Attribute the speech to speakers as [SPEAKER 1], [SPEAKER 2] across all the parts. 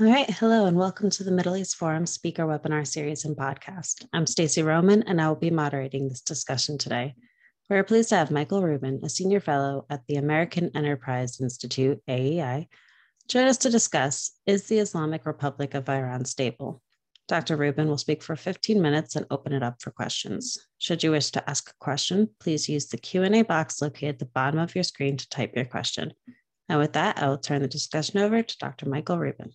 [SPEAKER 1] All right, hello and welcome to the Middle East Forum speaker webinar series and podcast. I'm Stacy Roman and I will be moderating this discussion today. We're pleased to have Michael Rubin, a senior fellow at the American Enterprise Institute, AEI, join us to discuss Is the Islamic Republic of Iran stable? Dr. Rubin will speak for 15 minutes and open it up for questions. Should you wish to ask a question, please use the Q&A box located at the bottom of your screen to type your question. And with that, I will turn the discussion over to Dr. Michael Rubin.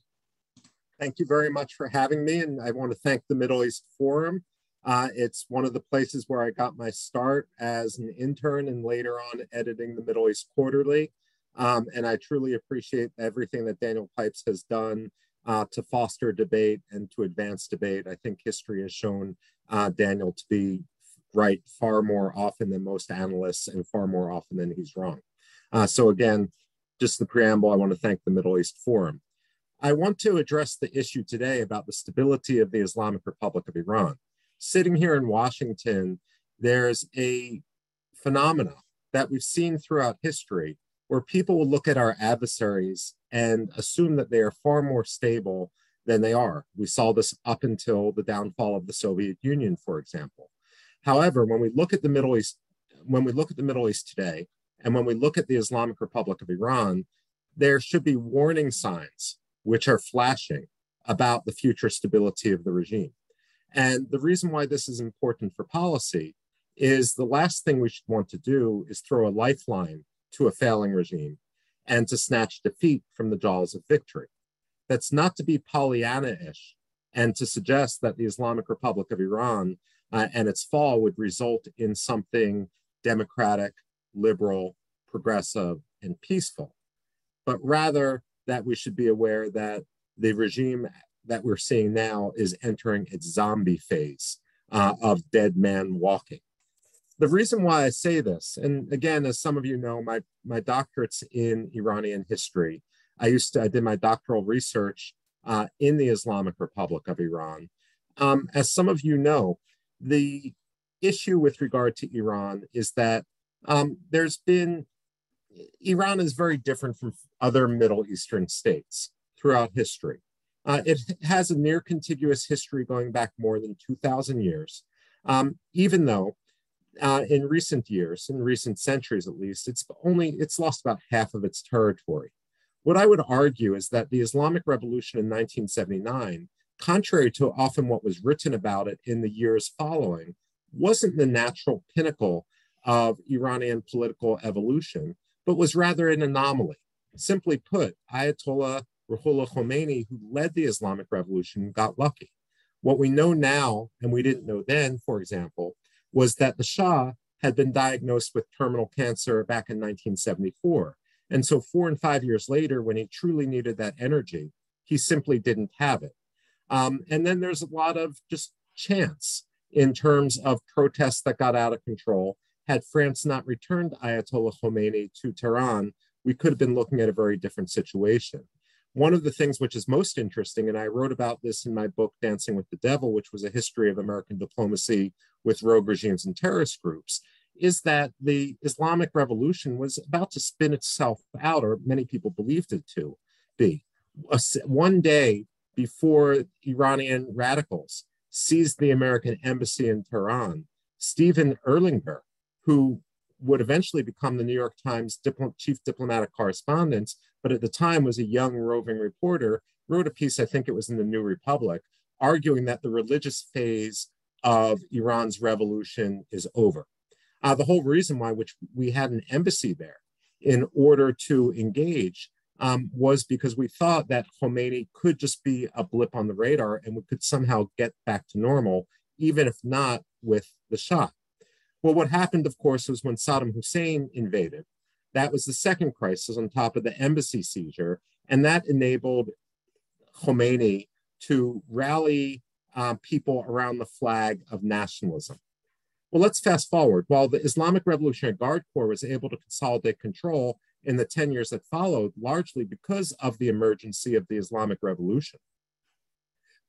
[SPEAKER 2] Thank you very much for having me. And I want to thank the Middle East Forum. Uh, it's one of the places where I got my start as an intern and later on editing the Middle East Quarterly. Um, and I truly appreciate everything that Daniel Pipes has done uh, to foster debate and to advance debate. I think history has shown uh, Daniel to be right far more often than most analysts and far more often than he's wrong. Uh, so again, just the preamble, I want to thank the Middle East Forum. I want to address the issue today about the stability of the Islamic Republic of Iran. Sitting here in Washington, there's a phenomena that we've seen throughout history where people will look at our adversaries and assume that they are far more stable than they are. We saw this up until the downfall of the Soviet Union, for example. However, when we look at the Middle East, when we look at the Middle East today, and when we look at the Islamic Republic of Iran, there should be warning signs which are flashing about the future stability of the regime. And the reason why this is important for policy is the last thing we should want to do is throw a lifeline to a failing regime and to snatch defeat from the jaws of victory. That's not to be Pollyanna ish and to suggest that the Islamic Republic of Iran uh, and its fall would result in something democratic, liberal, progressive, and peaceful, but rather that we should be aware that the regime that we're seeing now is entering its zombie phase uh, of dead man walking. The reason why I say this, and again, as some of you know, my, my doctorate's in Iranian history. I used to, I did my doctoral research uh, in the Islamic Republic of Iran. Um, as some of you know, the issue with regard to Iran is that um, there's been Iran is very different from other Middle Eastern states throughout history. Uh, it has a near contiguous history going back more than 2,000 years, um, even though uh, in recent years, in recent centuries at least, it's only it's lost about half of its territory. What I would argue is that the Islamic Revolution in 1979, contrary to often what was written about it in the years following, wasn't the natural pinnacle of Iranian political evolution, but was rather an anomaly. Simply put, Ayatollah Ruhollah Khomeini, who led the Islamic Revolution, got lucky. What we know now, and we didn't know then, for example, was that the Shah had been diagnosed with terminal cancer back in 1974. And so, four and five years later, when he truly needed that energy, he simply didn't have it. Um, and then there's a lot of just chance in terms of protests that got out of control had France not returned Ayatollah Khomeini to Tehran, we could have been looking at a very different situation. One of the things which is most interesting, and I wrote about this in my book, Dancing with the Devil, which was a history of American diplomacy with rogue regimes and terrorist groups, is that the Islamic Revolution was about to spin itself out, or many people believed it to be. One day before Iranian radicals seized the American embassy in Tehran, Stephen Erlanger, who would eventually become the New York Times chief diplomatic correspondent, but at the time was a young roving reporter, wrote a piece, I think it was in the New Republic, arguing that the religious phase of Iran's revolution is over. Uh, the whole reason why which we had an embassy there in order to engage um, was because we thought that Khomeini could just be a blip on the radar and we could somehow get back to normal, even if not with the Shah. Well, what happened, of course, was when Saddam Hussein invaded. That was the second crisis on top of the embassy seizure, and that enabled Khomeini to rally uh, people around the flag of nationalism. Well, let's fast forward. While the Islamic Revolutionary Guard Corps was able to consolidate control in the 10 years that followed, largely because of the emergency of the Islamic Revolution,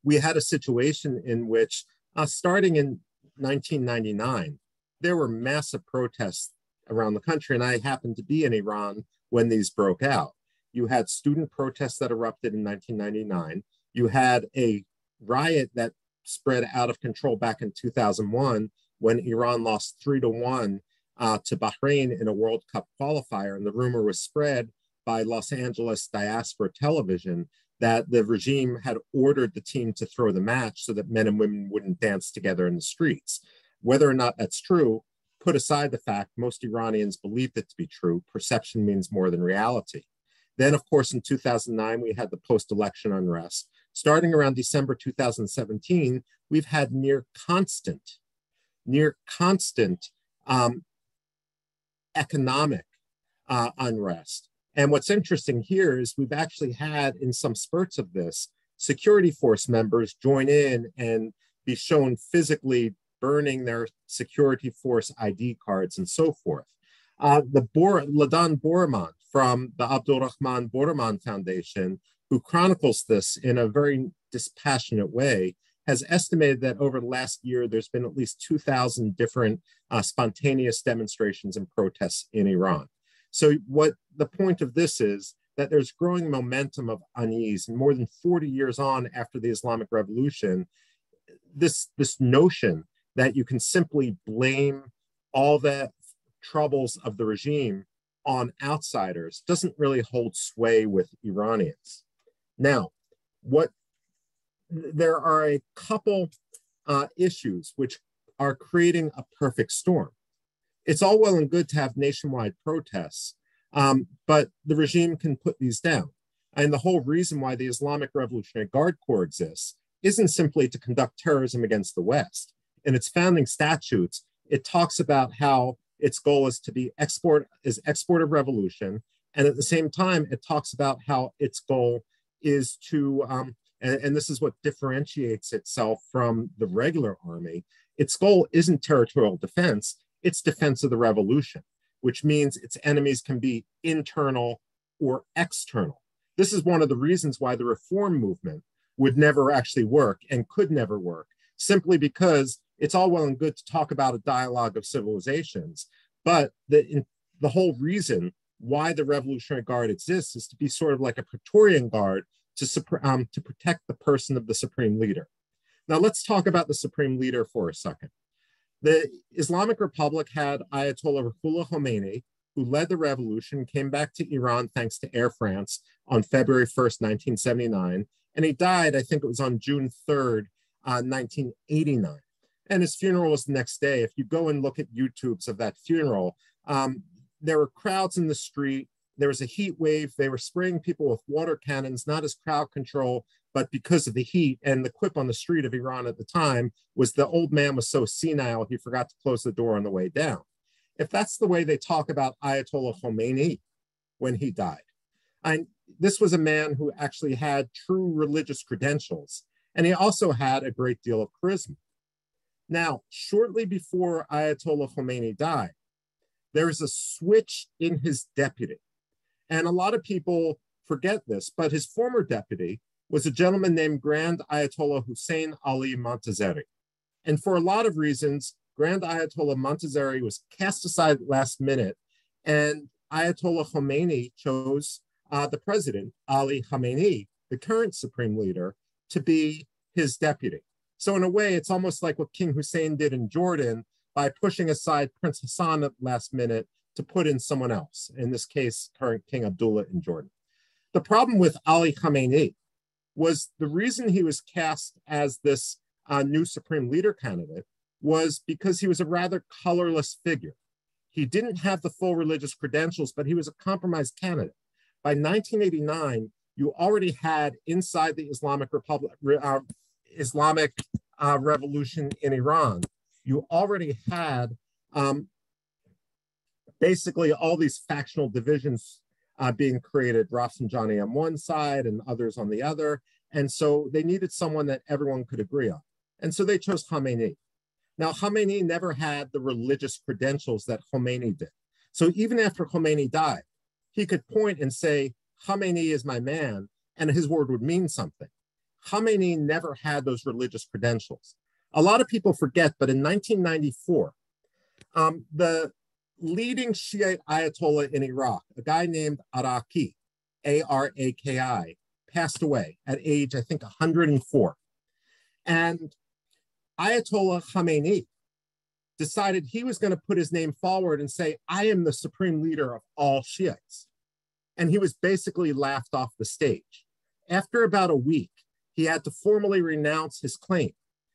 [SPEAKER 2] we had a situation in which, uh, starting in 1999, there were massive protests around the country, and I happened to be in Iran when these broke out. You had student protests that erupted in 1999. You had a riot that spread out of control back in 2001 when Iran lost three to one uh, to Bahrain in a World Cup qualifier. And the rumor was spread by Los Angeles diaspora television that the regime had ordered the team to throw the match so that men and women wouldn't dance together in the streets. Whether or not that's true, put aside the fact most Iranians believed it to be true, perception means more than reality. Then, of course, in 2009, we had the post election unrest. Starting around December 2017, we've had near constant, near constant um, economic uh, unrest. And what's interesting here is we've actually had, in some spurts of this, security force members join in and be shown physically burning their security force ID cards and so forth. Uh, the Bor- Ladan Boroumand from the Abdulrahman Boroumand Foundation, who chronicles this in a very dispassionate way, has estimated that over the last year, there's been at least 2,000 different uh, spontaneous demonstrations and protests in Iran. So, what the point of this is that there's growing momentum of unease, more than 40 years on after the Islamic Revolution, this this notion that you can simply blame all the troubles of the regime on outsiders doesn't really hold sway with Iranians. Now, what there are a couple uh, issues which are creating a perfect storm. It's all well and good to have nationwide protests, um, but the regime can put these down. And the whole reason why the Islamic Revolutionary Guard Corps exists isn't simply to conduct terrorism against the West. In its founding statutes, it talks about how its goal is to be export is export of revolution, and at the same time, it talks about how its goal is to um, and, and this is what differentiates itself from the regular army. Its goal isn't territorial defense, it's defense of the revolution, which means its enemies can be internal or external. This is one of the reasons why the reform movement would never actually work and could never work, simply because it's all well and good to talk about a dialogue of civilizations, but the, the whole reason why the Revolutionary Guard exists is to be sort of like a Praetorian Guard to, um, to protect the person of the supreme leader. Now let's talk about the supreme leader for a second. The Islamic Republic had Ayatollah Ruhollah Khomeini, who led the revolution, came back to Iran thanks to Air France on February 1st, 1979. And he died, I think it was on June 3rd, uh, 1989. And his funeral was the next day. If you go and look at YouTubes of that funeral, um, there were crowds in the street there was a heat wave. They were spraying people with water cannons, not as crowd control, but because of the heat. And the quip on the street of Iran at the time was the old man was so senile, he forgot to close the door on the way down. If that's the way they talk about Ayatollah Khomeini when he died, and this was a man who actually had true religious credentials, and he also had a great deal of charisma. Now, shortly before Ayatollah Khomeini died, there was a switch in his deputy. And a lot of people forget this, but his former deputy was a gentleman named Grand Ayatollah Hussein Ali Montazeri. And for a lot of reasons, Grand Ayatollah Montazeri was cast aside last minute, and Ayatollah Khomeini chose uh, the president, Ali Khamenei, the current supreme leader, to be his deputy. So, in a way, it's almost like what King Hussein did in Jordan by pushing aside Prince Hassan at last minute to put in someone else, in this case, current King Abdullah in Jordan. The problem with Ali Khamenei was the reason he was cast as this uh, new supreme leader candidate was because he was a rather colorless figure. He didn't have the full religious credentials, but he was a compromised candidate. By 1989, you already had inside the Islamic Republic, uh, Islamic uh, revolution in Iran, you already had um, basically all these factional divisions uh, being created, Rafsanjani on one side and others on the other. And so they needed someone that everyone could agree on. And so they chose Khamenei. Now, Khamenei never had the religious credentials that Khomeini did. So even after Khomeini died, he could point and say, Khamenei is my man, and his word would mean something. Khamenei never had those religious credentials. A lot of people forget, but in 1994, um, the leading Shiite Ayatollah in Iraq, a guy named Araki, A R A K I, passed away at age, I think, 104. And Ayatollah Khamenei decided he was going to put his name forward and say, I am the supreme leader of all Shiites. And he was basically laughed off the stage. After about a week, he had to formally renounce his claim.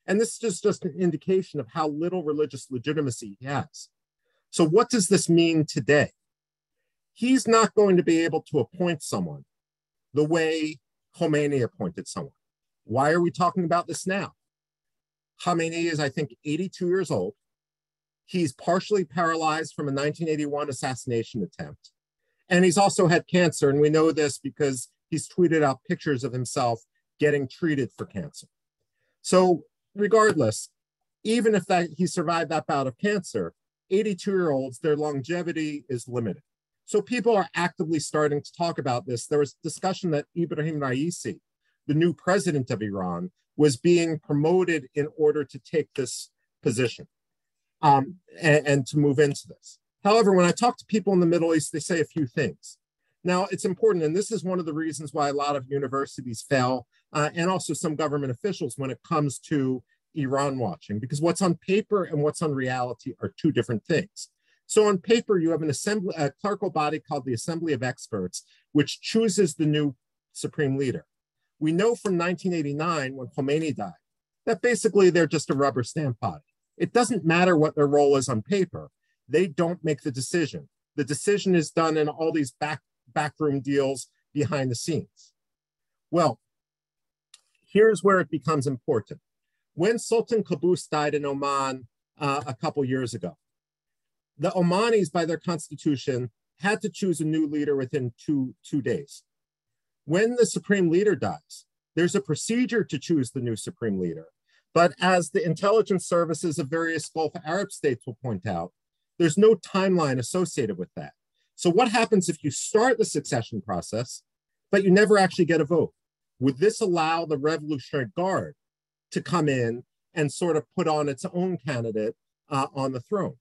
[SPEAKER 2] And this is just an indication of how little religious legitimacy he has. So, what does this mean today? He's not going to be able to appoint someone the way Khomeini appointed someone. Why are we talking about this now? Khamenei is, I think, 82 years old. He's partially paralyzed from a 1981 assassination attempt. And he's also had cancer. And we know this because he's tweeted out pictures of himself getting treated for cancer. So, regardless, even if that he survived that bout of cancer, 82 year olds, their longevity is limited. So people are actively starting to talk about this. There was discussion that Ibrahim Raisi, the new president of Iran, was being promoted in order to take this position um, and, and to move into this. However, when I talk to people in the Middle East, they say a few things. Now, it's important, and this is one of the reasons why a lot of universities fail, uh, and also some government officials when it comes to Iran watching, because what's on paper and what's on reality are two different things. So on paper, you have an assembly, a clerical body called the Assembly of Experts, which chooses the new supreme leader. We know from 1989, when Khomeini died, that basically they're just a rubber stamp body. It doesn't matter what their role is on paper. They don't make the decision. The decision is done in all these back, backroom deals behind the scenes. Well, here's where it becomes important. When Sultan Qaboos died in Oman uh, a couple years ago, the Omanis, by their constitution, had to choose a new leader within two, two days. When the supreme leader dies, there's a procedure to choose the new supreme leader. But as the intelligence services of various Gulf Arab states will point out, there's no timeline associated with that. So, what happens if you start the succession process, but you never actually get a vote? Would this allow the Revolutionary Guard to come in and sort of put on its own candidate uh, on the throne?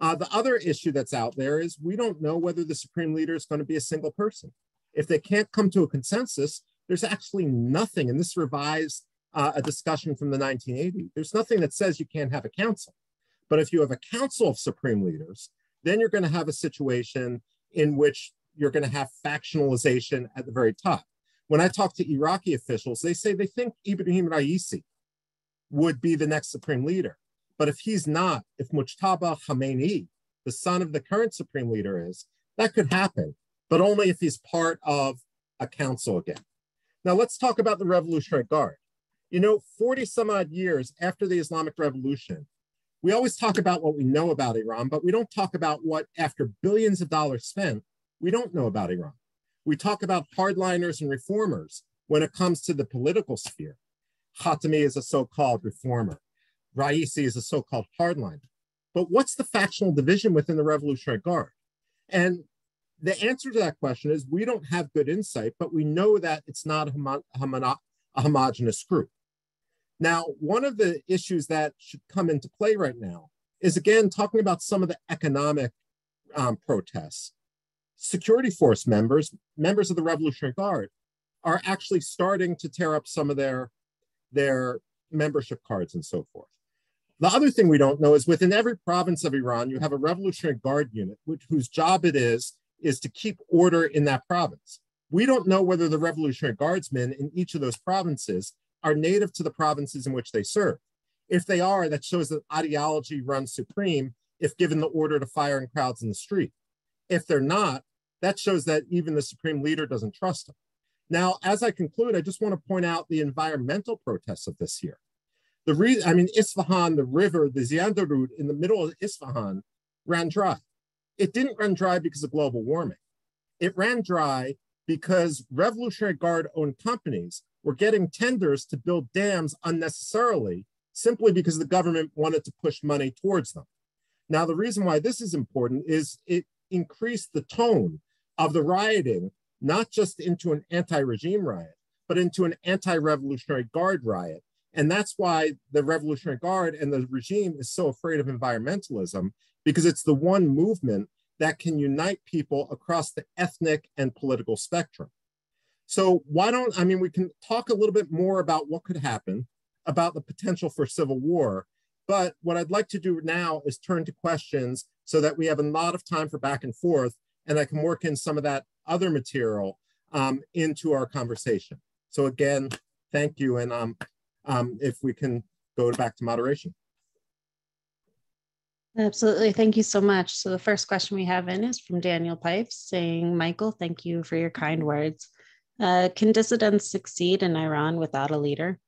[SPEAKER 2] Uh, the other issue that's out there is we don't know whether the supreme leader is going to be a single person. If they can't come to a consensus, there's actually nothing, and this revised uh, a discussion from the 1980s. There's nothing that says you can't have a council. But if you have a council of supreme leaders, then you're going to have a situation in which you're going to have factionalization at the very top. When I talk to Iraqi officials, they say they think Ibrahim Raisi would be the next supreme leader. But if he's not, if Mujtaba Khamenei, the son of the current supreme leader, is, that could happen, but only if he's part of a council again. Now let's talk about the Revolutionary Guard. You know, 40 some odd years after the Islamic Revolution, we always talk about what we know about Iran, but we don't talk about what, after billions of dollars spent, we don't know about Iran. We talk about hardliners and reformers when it comes to the political sphere. Khatami is a so called reformer. Raisi is a so called hardliner. But what's the factional division within the Revolutionary Guard? And the answer to that question is we don't have good insight, but we know that it's not a, homo- a homogenous group. Now, one of the issues that should come into play right now is again talking about some of the economic um, protests. Security force members, members of the Revolutionary Guard, are actually starting to tear up some of their, their membership cards and so forth. The other thing we don't know is within every province of Iran, you have a Revolutionary Guard unit, which, whose job it is, is to keep order in that province. We don't know whether the Revolutionary Guardsmen in each of those provinces are native to the provinces in which they serve. If they are, that shows that ideology runs supreme if given the order to fire in crowds in the street. If they're not, that shows that even the supreme leader doesn't trust them. Now, as I conclude, I just want to point out the environmental protests of this year. The reason, I mean, Isfahan, the river, the Zayandeh Rud in the middle of Isfahan ran dry. It didn't run dry because of global warming. It ran dry because Revolutionary Guard owned companies were getting tenders to build dams unnecessarily simply because the government wanted to push money towards them. Now, the reason why this is important is it increased the tone of the rioting, not just into an anti regime riot, but into an anti Revolutionary Guard riot and that's why the Revolutionary Guard and the regime is so afraid of environmentalism, because it's the one movement that can unite people across the ethnic and political spectrum. So why don't, I mean, we can talk a little bit more about what could happen, about the potential for civil war. But what I'd like to do now is turn to questions so that we have a lot of time for back and forth, and I can work in some of that other material um, into our conversation. So again, thank you. And um, um, if we can go back to moderation.
[SPEAKER 1] Absolutely. Thank you so much. So the first question we have in is from Daniel Pipes saying, Michael, thank you for your kind words. Uh, can dissidents succeed in Iran without a leader?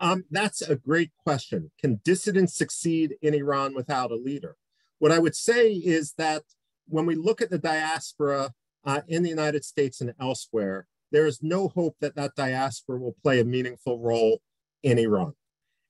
[SPEAKER 2] Um, that's a great question. Can dissidents succeed in Iran without a leader? What I would say is that when we look at the diaspora uh, in the United States and elsewhere, there is no hope that that diaspora will play a meaningful role in Iran.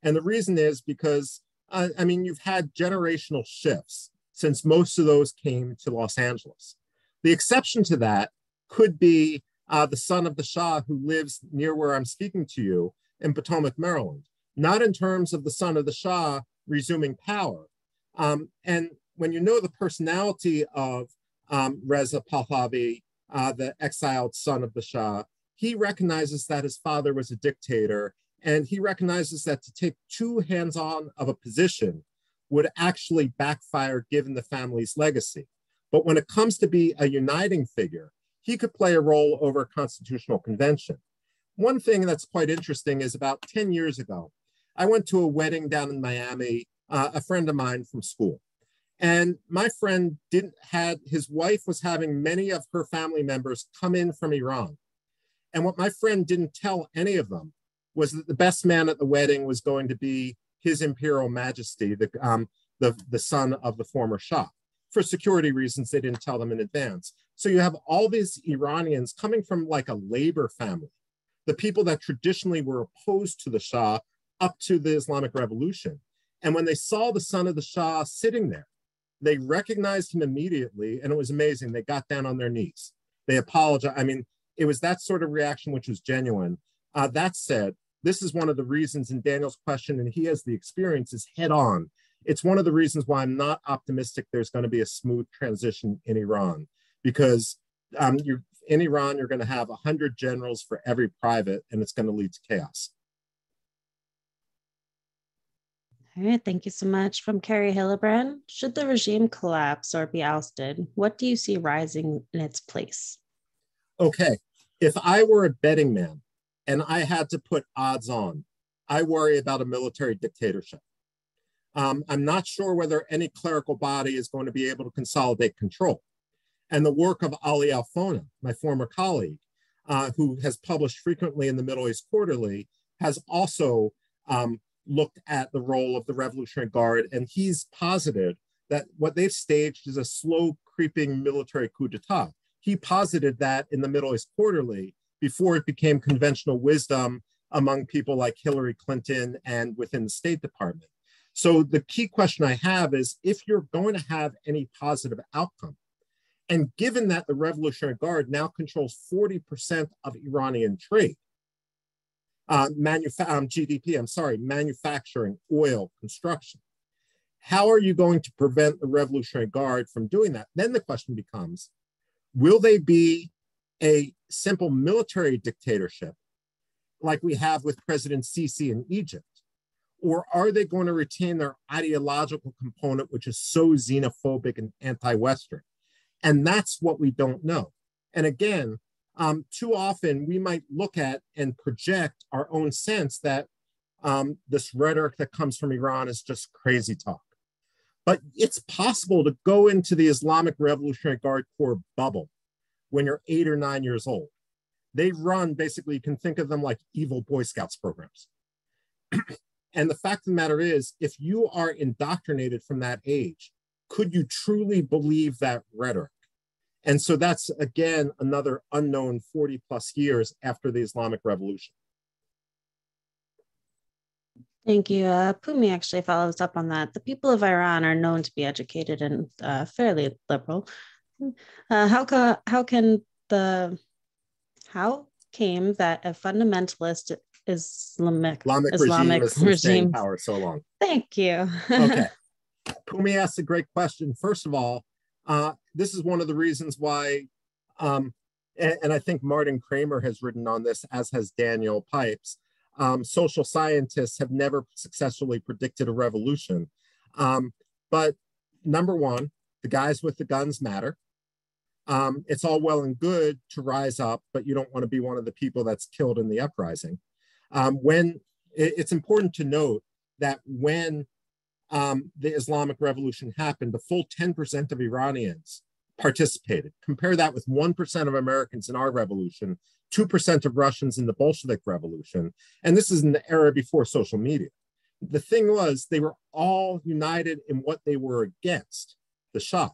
[SPEAKER 2] And the reason is because, uh, I mean, you've had generational shifts since most of those came to Los Angeles. The exception to that could be uh, the son of the Shah who lives near where I'm speaking to you in Potomac, Maryland, not in terms of the son of the Shah resuming power. Um, and when you know the personality of um, Reza Pahlavi, uh, the exiled son of the Shah, he recognizes that his father was a dictator, and he recognizes that to take too hands on of a position would actually backfire given the family's legacy. But when it comes to be a uniting figure, he could play a role over a constitutional convention. One thing that's quite interesting is about 10 years ago, I went to a wedding down in Miami, uh, a friend of mine from school. And my friend didn't had his wife was having many of her family members come in from Iran. And what my friend didn't tell any of them was that the best man at the wedding was going to be his imperial majesty, the, um, the, the son of the former Shah. For security reasons, they didn't tell them in advance. So you have all these Iranians coming from like a labor family, the people that traditionally were opposed to the Shah up to the Islamic Revolution. And when they saw the son of the Shah sitting there, they recognized him immediately, and it was amazing. They got down on their knees. They apologized. I mean, it was that sort of reaction which was genuine. Uh, that said, this is one of the reasons in Daniel's question, and he has the experience, is head on. It's one of the reasons why I'm not optimistic there's going to be a smooth transition in Iran, because um, you in Iran, you're going to have 100 generals for every private, and it's going to lead to chaos.
[SPEAKER 1] All right, thank you so much. From Carrie Hillebrand, should the regime collapse or be ousted, what do you see rising in its place?
[SPEAKER 2] Okay, if I were a betting man and I had to put odds on, I worry about a military dictatorship. Um, I'm not sure whether any clerical body is going to be able to consolidate control. And the work of Ali Alfoneh, my former colleague, uh, who has published frequently in the Middle East Quarterly, has also um, looked at the role of the Revolutionary Guard, and he's posited that what they've staged is a slow creeping military coup d'etat. He posited that in the Middle East Quarterly before it became conventional wisdom among people like Hillary Clinton and within the State Department. So the key question I have is if you're going to have any positive outcome, and given that the Revolutionary Guard now controls 40% of Iranian trade, uh, manufa- um, GDP, I'm sorry, manufacturing, oil, construction. How are you going to prevent the Revolutionary Guard from doing that? Then the question becomes will they be a simple military dictatorship like we have with President Sisi in Egypt? Or are they going to retain their ideological component, which is so xenophobic and anti Western? And that's what we don't know. And again, um, too often we might look at and project our own sense that um, this rhetoric that comes from Iran is just crazy talk. But it's possible to go into the Islamic Revolutionary Guard Corps bubble when you're eight or nine years old. They run basically, you can think of them like evil Boy Scouts programs. and the fact of the matter is, if you are indoctrinated from that age, could you truly believe that rhetoric? And so that's again another unknown 40 plus years after the Islamic Revolution.
[SPEAKER 1] Thank you. Uh, Pumi actually follows up on that. The people of Iran are known to be educated and uh, fairly liberal. Uh, how, ca- how can the how came that a fundamentalist Islamic
[SPEAKER 2] Islamic, Islamic regime, regime power so long?
[SPEAKER 1] Thank you.
[SPEAKER 2] okay. Pumi asked a great question. First of all, uh, this is one of the reasons why um, and, and I think Martin Kramer has written on this, as has Daniel Pipes. Um, social scientists have never successfully predicted a revolution. Um, but number one, the guys with the guns matter. Um, it's all well and good to rise up, but you don't want to be one of the people that's killed in the uprising. Um, when it, it's important to note that when um, the Islamic Revolution happened, the full 10% of Iranians participated. Compare that with 1% of Americans in our revolution, 2% of Russians in the Bolshevik Revolution. And this is in the era before social media. The thing was, they were all united in what they were against the Shah.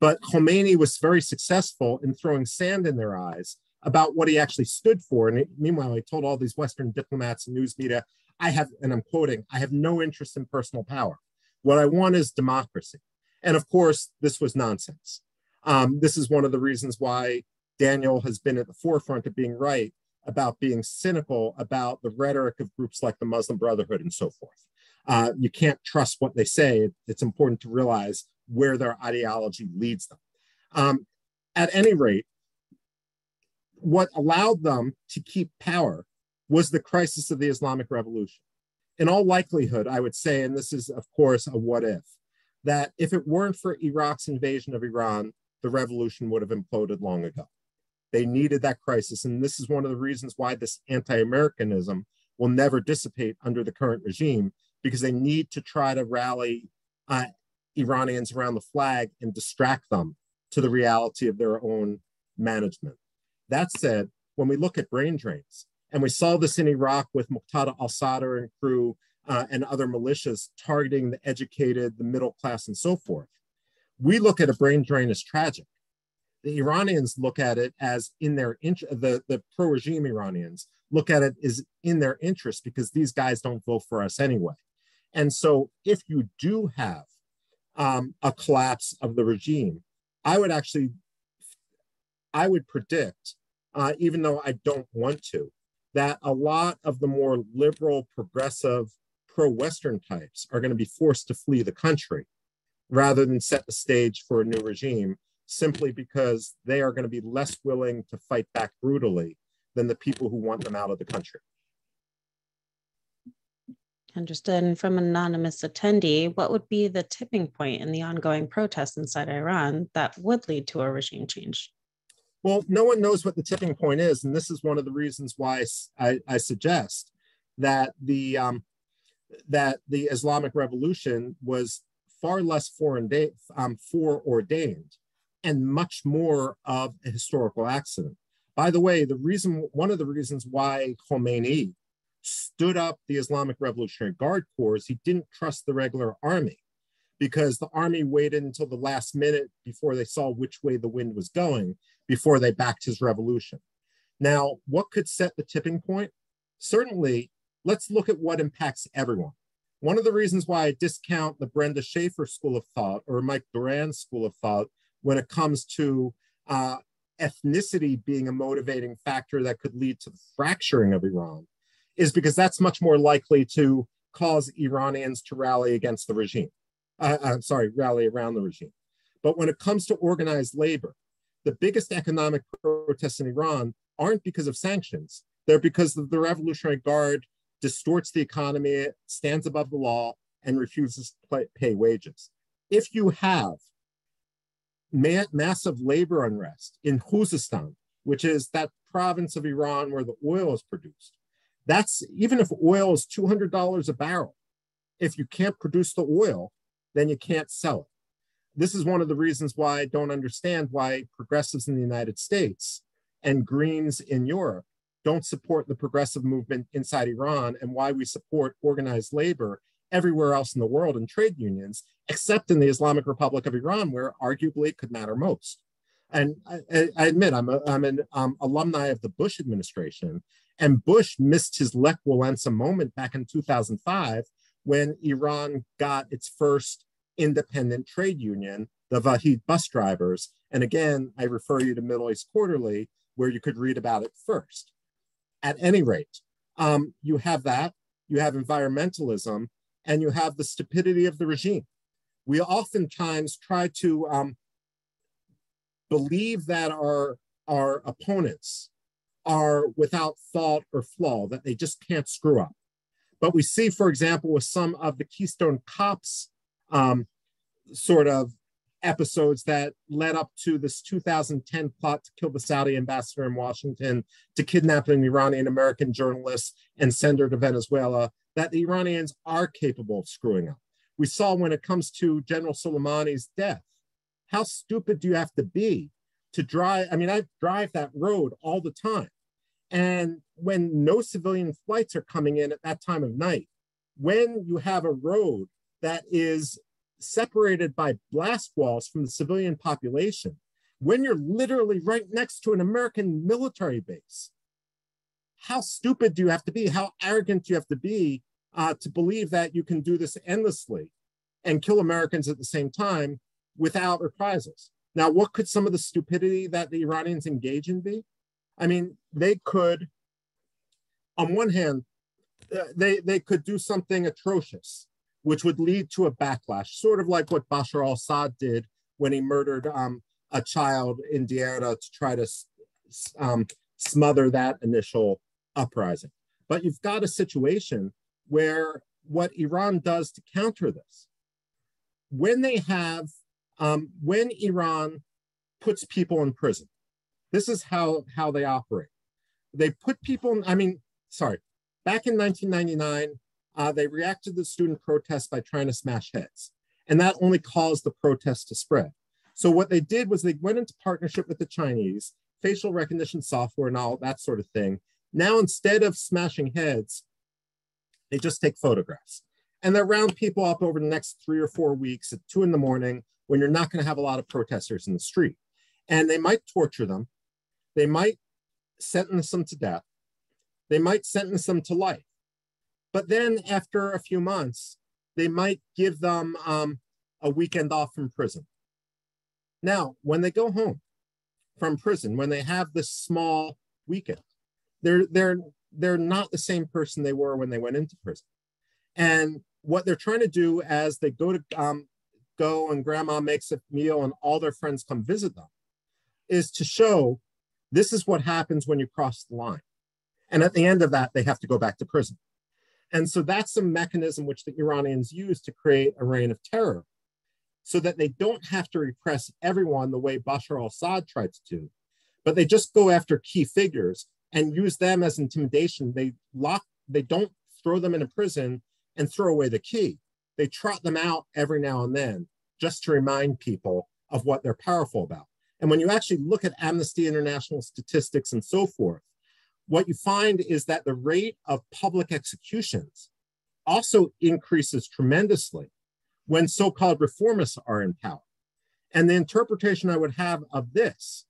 [SPEAKER 2] But Khomeini was very successful in throwing sand in their eyes about what he actually stood for. And meanwhile, he told all these Western diplomats and news media, I have, and I'm quoting, I have no interest in personal power. What I want is democracy. And of course, this was nonsense. Um, this is one of the reasons why Daniel has been at the forefront of being right about being cynical about the rhetoric of groups like the Muslim Brotherhood and so forth. Uh, you can't trust what they say. It's important to realize where their ideology leads them. Um, at any rate, what allowed them to keep power was the crisis of the Islamic Revolution. In all likelihood, I would say, and this is, of course, a what if, that if it weren't for Iraq's invasion of Iran, the revolution would have imploded long ago. They needed that crisis. And this is one of the reasons why this anti Americanism will never dissipate under the current regime, because they need to try to rally uh, Iranians around the flag and distract them to the reality of their own management. That said, when we look at brain drains, and we saw this in Iraq with Muqtada al Sadr and crew uh, and other militias targeting the educated, the middle class, and so forth. We look at a brain drain as tragic. The Iranians look at it as in their interest, the, the pro regime Iranians look at it as in their interest because these guys don't vote for us anyway. And so if you do have um, a collapse of the regime, I would actually, I would predict, uh, even though I don't want to, that a lot of the more liberal, progressive, pro Western types are going to be forced to flee the country rather than set the stage for a new regime simply because they are going to be less willing to fight back brutally than the people who want them out of the country.
[SPEAKER 1] Understood. And from an anonymous attendee, what would be the tipping point in the ongoing protests inside Iran that would lead to a regime change?
[SPEAKER 2] Well, no one knows what the tipping point is, and this is one of the reasons why I, I suggest that the um, that the Islamic Revolution was far less foreordained, um, foreordained and much more of a historical accident. By the way, the reason one of the reasons why Khomeini stood up the Islamic Revolutionary Guard Corps, he didn't trust the regular army because the army waited until the last minute before they saw which way the wind was going before they backed his revolution. Now, what could set the tipping point? Certainly, let's look at what impacts everyone. One of the reasons why I discount the Brenda Shaffer school of thought or Mike Doran's school of thought when it comes to uh, ethnicity being a motivating factor that could lead to the fracturing of Iran is because that's much more likely to cause Iranians to rally against the regime uh, I'm sorry, rally around the regime. But when it comes to organized labor, the biggest economic protests in Iran aren't because of sanctions. They're because the Revolutionary Guard distorts the economy, stands above the law, and refuses to pay wages. If you have ma massive labor unrest in Khuzestan, which is that province of Iran where the oil is produced, that's even if oil is $200 a barrel, if you can't produce the oil, then you can't sell it. This is one of the reasons why I don't understand why progressives in the United States and Greens in Europe don't support the progressive movement inside Iran and why we support organized labor everywhere else in the world and trade unions, except in the Islamic Republic of Iran, where arguably it could matter most. And I, I admit I'm, a, I'm an um, alumni of the Bush administration, and Bush missed his Lech Walesa moment back in 2005 when Iran got its first independent trade union, the Vahed bus drivers. And again, I refer you to Middle East Quarterly, where you could read about it first. At any rate, um, you have that, you have environmentalism, and you have the stupidity of the regime. We oftentimes try to um, believe that our our opponents are without fault or flaw, that they just can't screw up. But we see, for example, with some of the Keystone Cops um, sort of episodes that led up to this 2010 plot to kill the Saudi ambassador in Washington, to kidnap an Iranian American journalist and send her to Venezuela, that the Iranians are capable of screwing up. We saw when it comes to General Soleimani's death, how stupid do you have to be to drive? I mean, I drive that road all the time. And when no civilian flights are coming in at that time of night, when you have a road that is separated by blast walls from the civilian population, when you're literally right next to an American military base, how stupid do you have to be? How arrogant do you have to be uh, to believe that you can do this endlessly and kill Americans at the same time without reprisals? Now, what could some of the stupidity that the Iranians engage in be? I mean, they could, on one hand, uh, they, they could do something atrocious, which would lead to a backlash, sort of like what Bashar al Assad did when he murdered um, a child in Daraa to try to um, smother that initial uprising. But you've got a situation where what Iran does to counter this, when they have, um, when Iran puts people in prison, this is how, how they operate. They put people, in, I mean, sorry, back in 1999, uh, they reacted to the student protests by trying to smash heads. And that only caused the protests to spread. So what they did was they went into partnership with the Chinese, facial recognition software and all that sort of thing. Now, instead of smashing heads, they just take photographs. And they round people up over the next three or four weeks at two in the morning when you're not going to have a lot of protesters in the street. And they might torture them. They might sentence them to death. They might sentence them to life. But then after a few months, they might give them um, a weekend off from prison. Now, when they go home from prison, when they have this small weekend, they're, they're, they're not the same person they were when they went into prison. And what they're trying to do as they go to um, go and grandma makes a meal and all their friends come visit them is to show this is what happens when you cross the line. And at the end of that, they have to go back to prison. And so that's a mechanism which the Iranians use to create a reign of terror so that they don't have to repress everyone the way Bashar al Assad tried to do, but they just go after key figures and use them as intimidation. They lock, they don't throw them in a prison and throw away the key. They trot them out every now and then just to remind people of what they're powerful about. And when you actually look at Amnesty International statistics and so forth, what you find is that the rate of public executions also increases tremendously when so-called reformists are in power. And the interpretation I would have of this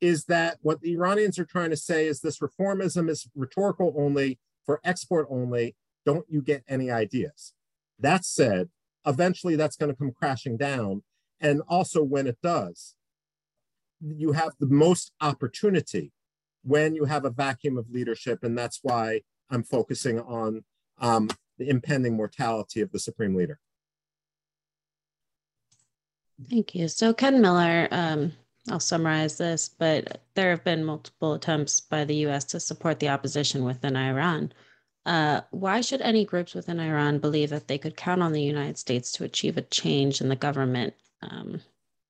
[SPEAKER 2] is that what the Iranians are trying to say is this reformism is rhetorical only, for export only, don't you get any ideas? That said, eventually that's going to come crashing down. And also when it does, you have the most opportunity when you have a vacuum of leadership. And that's why I'm focusing on um, the impending mortality of the supreme leader.
[SPEAKER 1] Thank you. So Ken Miller, um, I'll summarize this, but there have been multiple attempts by the US to support the opposition within Iran. Uh, why should any groups within Iran believe that they could count on the United States to achieve a change in the government? Um,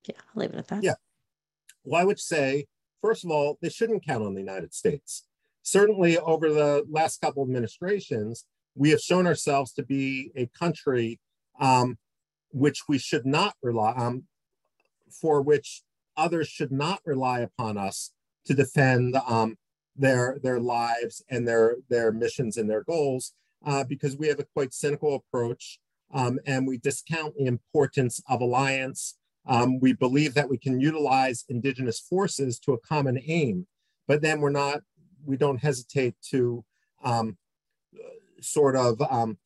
[SPEAKER 1] yeah, I'll leave it at that.
[SPEAKER 2] Yeah. Well, I would say, first of all, they shouldn't count on the United States. Certainly, over the last couple administrations, we have shown ourselves to be a country um, which we should not rely on, um, for which others should not rely upon us to defend um, their their lives and their their missions and their goals uh, because we have a quite cynical approach um, and we discount the importance of alliance. Um, we believe that we can utilize indigenous forces to a common aim, but then we're not. We don't hesitate to um, sort of um,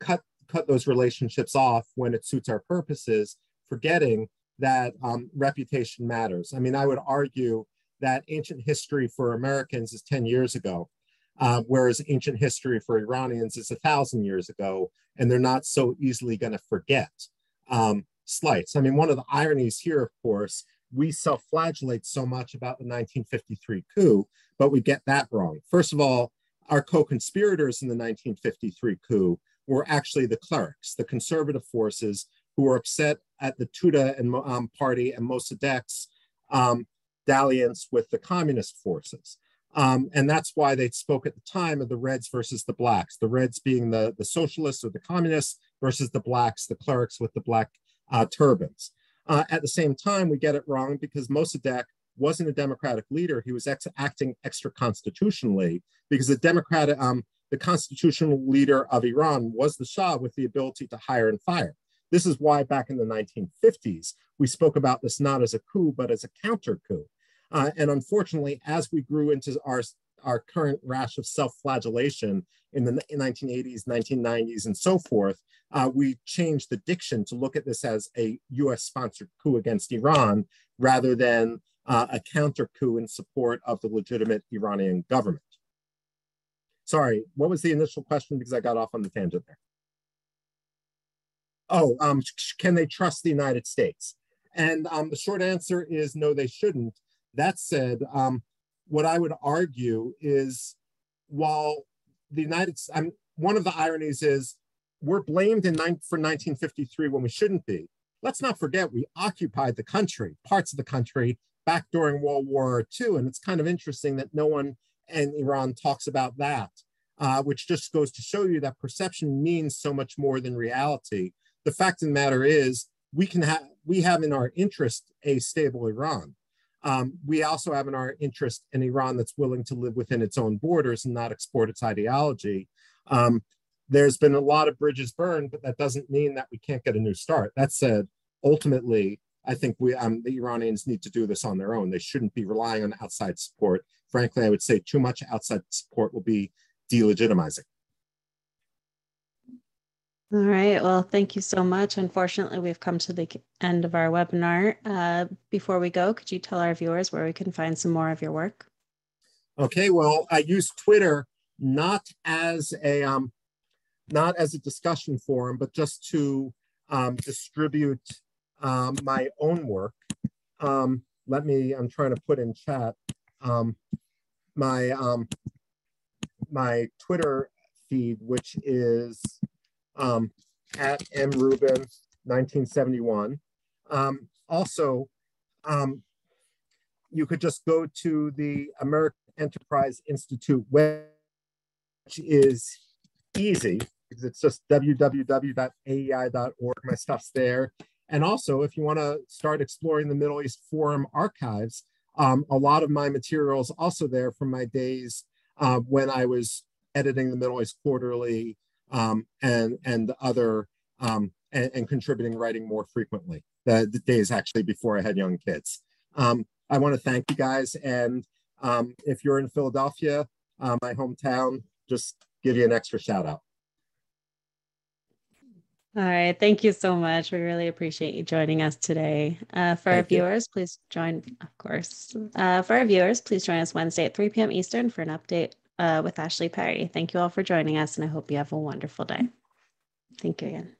[SPEAKER 2] cut cut those relationships off when it suits our purposes, forgetting that um, reputation matters. I mean, I would argue that ancient history for Americans is 10 years ago, uh, whereas ancient history for Iranians is a thousand years ago, and they're not so easily going to forget um, slights. I mean, one of the ironies here, of course, we self flagellate so much about the 1953 coup, but we get that wrong. First of all, our co conspirators in the 1953 coup were actually the clerics, the conservative forces who were upset at the Tudeh and, um, party and Mossadegh's um, dalliance with the communist forces. Um, and that's why they spoke at the time of the Reds versus the Blacks, the Reds being the, the socialists or the communists versus the Blacks, the clerics with the black uh, turbans. Uh, at the same time, we get it wrong because Mossadegh wasn't a democratic leader. He was ex- acting extra constitutionally because the democratic, um, the constitutional leader of Iran was the Shah with the ability to hire and fire. This is why back in the 1950s, we spoke about this not as a coup, but as a counter coup. Uh, and unfortunately, as we grew into our, our current rash of self-flagellation in the 1980s, 1990s, and so forth, uh, we changed the diction to look at this as a US-sponsored coup against Iran rather than uh, a counter coup in support of the legitimate Iranian government. Sorry, what was the initial question? Because I got off on the tangent there. Oh, um, can they trust the United States? And um, the short answer is no, they shouldn't. That said, um, what I would argue is while the United States, one of the ironies is we're blamed in for 1953 when we shouldn't be. Let's not forget we occupied the country, parts of the country back during World War II. And it's kind of interesting that no one in Iran talks about that, uh, which just goes to show you that perception means so much more than reality. The fact of the matter is we can have we have in our interest a stable Iran. Um, we also have in our interest an Iran that's willing to live within its own borders and not export its ideology. Um, there's been a lot of bridges burned, but that doesn't mean that we can't get a new start. That said, ultimately, I think we um, the Iranians need to do this on their own. They shouldn't be relying on outside support. Frankly, I would say too much outside support will be delegitimizing.
[SPEAKER 1] All right. Well, thank you so much. Unfortunately, we've come to the end of our webinar. Uh, before we go, could you tell our viewers where we can find some more of your work?
[SPEAKER 2] Okay. Well, I use Twitter not as a um, not as a discussion forum, but just to um, distribute um, my own work. Um, let me, I'm trying to put in chat um, my, um, my Twitter feed, which is um, at Rubin, 1971. Um, also, um, you could just go to the American Enterprise Institute which is easy because it's just www.aei.org. My stuff's there. And also, if you want to start exploring the Middle East Forum archives, um, a lot of my materials also there from my days uh, when I was editing the Middle East Quarterly um, and and other um, and, and, contributing writing more frequently. The, the, days actually before I had young kids. Um, I want to thank you guys, and um, if you're in Philadelphia, uh, my hometown, just give you an extra shout out.
[SPEAKER 1] All right. Thank you so much. We really appreciate you joining us today. Uh, for Thank our viewers, you. please join, of course. Uh, for our viewers, please join us Wednesday at 3 p.m. Eastern for an update uh, with Ashley Perry. Thank you all for joining us, and I hope you have a wonderful day. Thank you again.